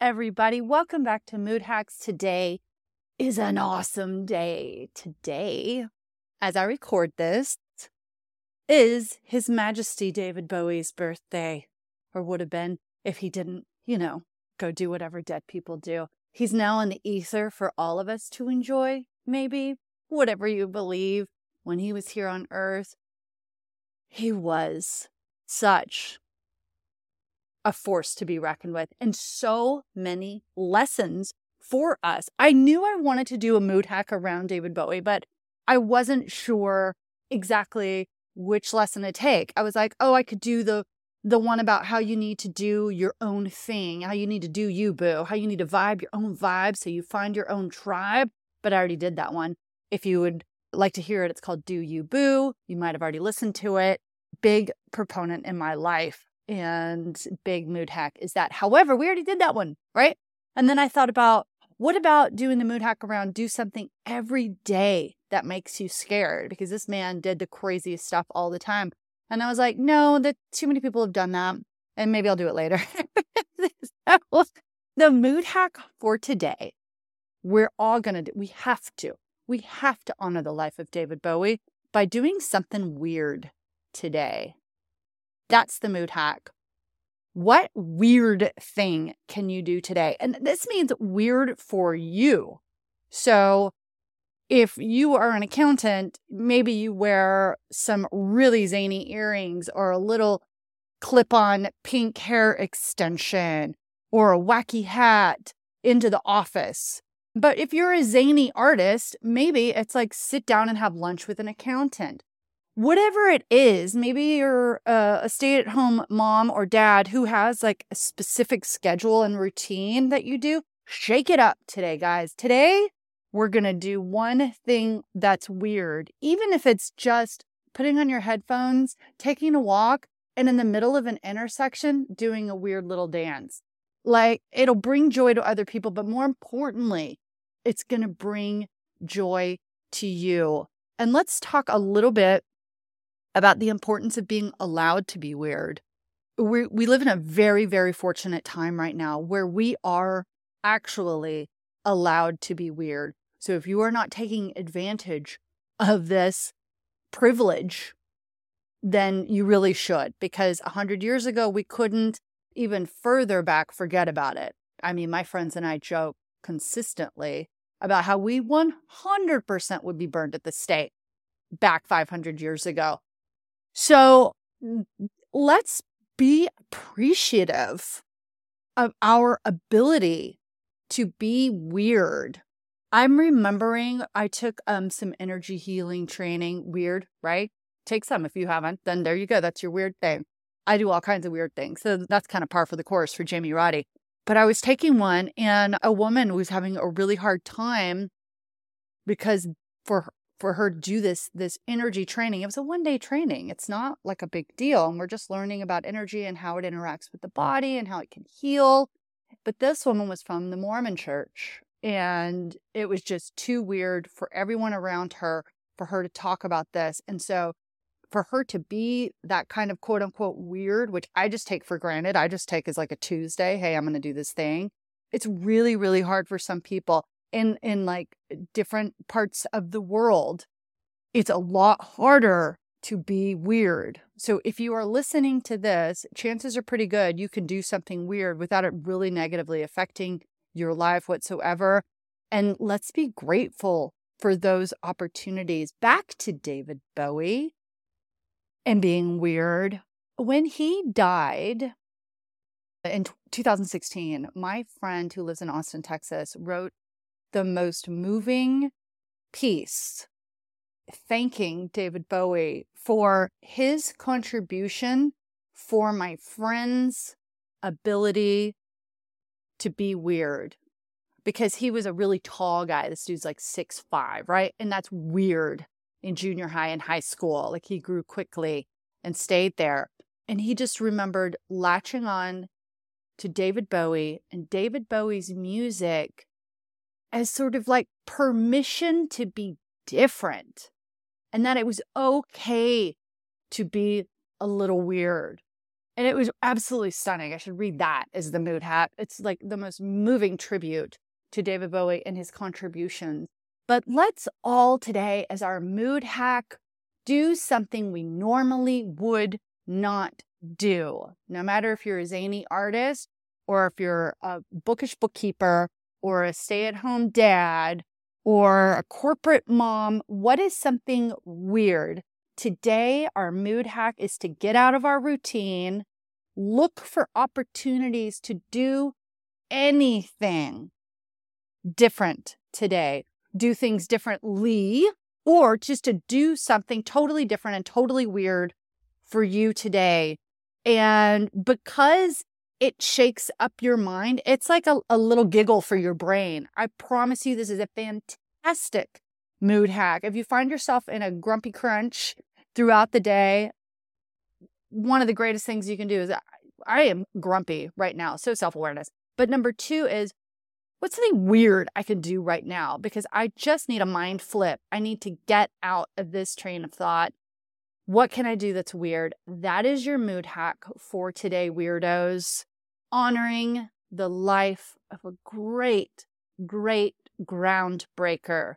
Everybody, welcome back to Mood Hacks. Today is an awesome day. Today, as I record this, is His Majesty David Bowie's birthday, or would have been if he didn't, you know, go do whatever dead people do. He's now in the ether for all of us to enjoy, maybe, whatever you believe. When he was here on earth, he was such a force to be reckoned with and so many lessons for us. I knew I wanted to do a mood hack around David Bowie, but I wasn't sure exactly which lesson to take. I was like, oh, I could do the the one about how you need to do your own thing, how you need to do you, boo, how you need to vibe your own vibe so you find your own tribe. But I already did that one. If you would like to hear it, it's called Do You Boo. You might have already listened to it. Big proponent in my life and big mood hack is that. However, we already did that one, right? And then I thought about what about doing the mood hack around do something every day that makes you scared? Because this man did the craziest stuff all the time. And I was like, no, that too many people have done that. And maybe I'll do it later. so, the mood hack for today, we're all going to do, we have to, we have to honor the life of David Bowie by doing something weird today. That's the mood hack. What weird thing can you do today? And this means weird for you. So, if you are an accountant, maybe you wear some really zany earrings or a little clip on pink hair extension or a wacky hat into the office. But if you're a zany artist, maybe it's like sit down and have lunch with an accountant whatever it is, maybe you're uh, a, a stay at home mom or dad who has like a specific schedule and routine that you do, shake it up today, guys. Today, we're going to do one thing that's weird, even if it's just putting on your headphones, taking a walk, and in the middle of an intersection, doing a weird little dance. Like it'll bring joy to other people, but more importantly, it's going to bring joy to you. And let's talk a little bit about the importance of being allowed to be weird. We, we live in a very, very fortunate time right now where we are actually allowed to be weird. So if you are not taking advantage of this privilege, then you really should, because 100 years ago, we couldn't even further back forget about it. I mean, my friends and I joke consistently about how we 100% would be burned at the stake back 500 years ago. So let's be appreciative of our ability to be weird. I'm remembering I took um some energy healing training. Weird, right? Take some if you haven't. Then there you go. That's your weird thing. I do all kinds of weird things. So that's kind of par for the course for Jamie Roddy. But I was taking one and a woman was having a really hard time because for for her to do this this energy training. It was a one day training. It's not like a big deal, and we're just learning about energy and how it interacts with the body and how it can heal. But this woman was from the Mormon church, and it was just too weird for everyone around her for her to talk about this. And so for her to be that kind of quote unquote weird, which I just take for granted, I just take as like a Tuesday, hey, I'm going to do this thing. It's really, really hard for some people in in like different parts of the world it's a lot harder to be weird. So if you are listening to this chances are pretty good you can do something weird without it really negatively affecting your life whatsoever. And let's be grateful for those opportunities. Back to david bowie and being weird. When he died in 2016, my friend who lives in Austin, Texas, wrote the most moving piece thanking David Bowie for his contribution for my friend's ability to be weird because he was a really tall guy. This dude's like six five, right? And that's weird in junior high and high school. Like he grew quickly and stayed there. And he just remembered latching on to David Bowie and David Bowie's music as sort of like permission to be different and that it was okay to be a little weird And it was absolutely stunning. I should read that as the mood hack. It's like the most moving tribute to David Bowie and his contributions. But let's all today, as our mood hack, do something we normally would not do. No matter if you're a zany artist or if you're a bookish bookkeeper or a stay at home dad or a corporate mom, what is something weird? Today, our mood hack is to get out of our routine, look for opportunities to do anything different today, do things differently, or just to do something totally different and totally weird for you today. And because it shakes up your mind. It's like a, a little giggle for your brain. I promise you, this is a fantastic mood hack. If you find yourself in a grumpy crunch throughout the day, one of the greatest things you can do is I am grumpy right now, so self awareness. But number two is what's something weird I can do right now? Because I just need a mind flip. I need to get out of this train of thought. What can I do that's weird? That is your mood hack for today, weirdos honoring the life of a great, great groundbreaker,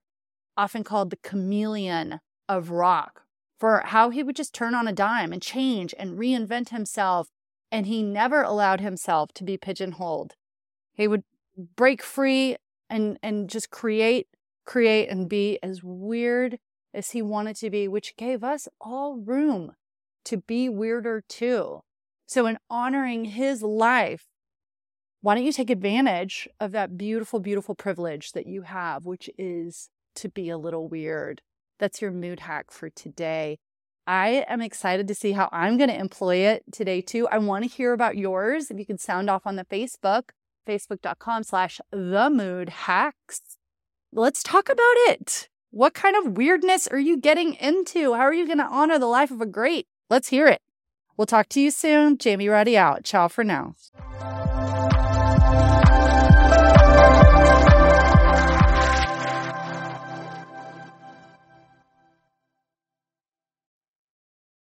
often called the chameleon of rock, for how he would just turn on a dime and change and reinvent himself. And he never allowed himself to be pigeonholed. He would break free and, and just create, create, and be as weird as he wanted to be, which gave us all room to be weirder too. So, in honoring his life, why don't you take advantage of that beautiful, beautiful privilege that you have, which is to be a little weird? That's your mood hack for today. I am excited to see how I'm going to employ it today too. I want to hear about yours. If you can sound off on the Facebook, facebook.com slash the mood hacks. Let's talk about it. What kind of weirdness are you getting into? How are you going to honor the life of a great? Let's hear it. We'll talk to you soon. Jamie Ruddy out. Ciao for now.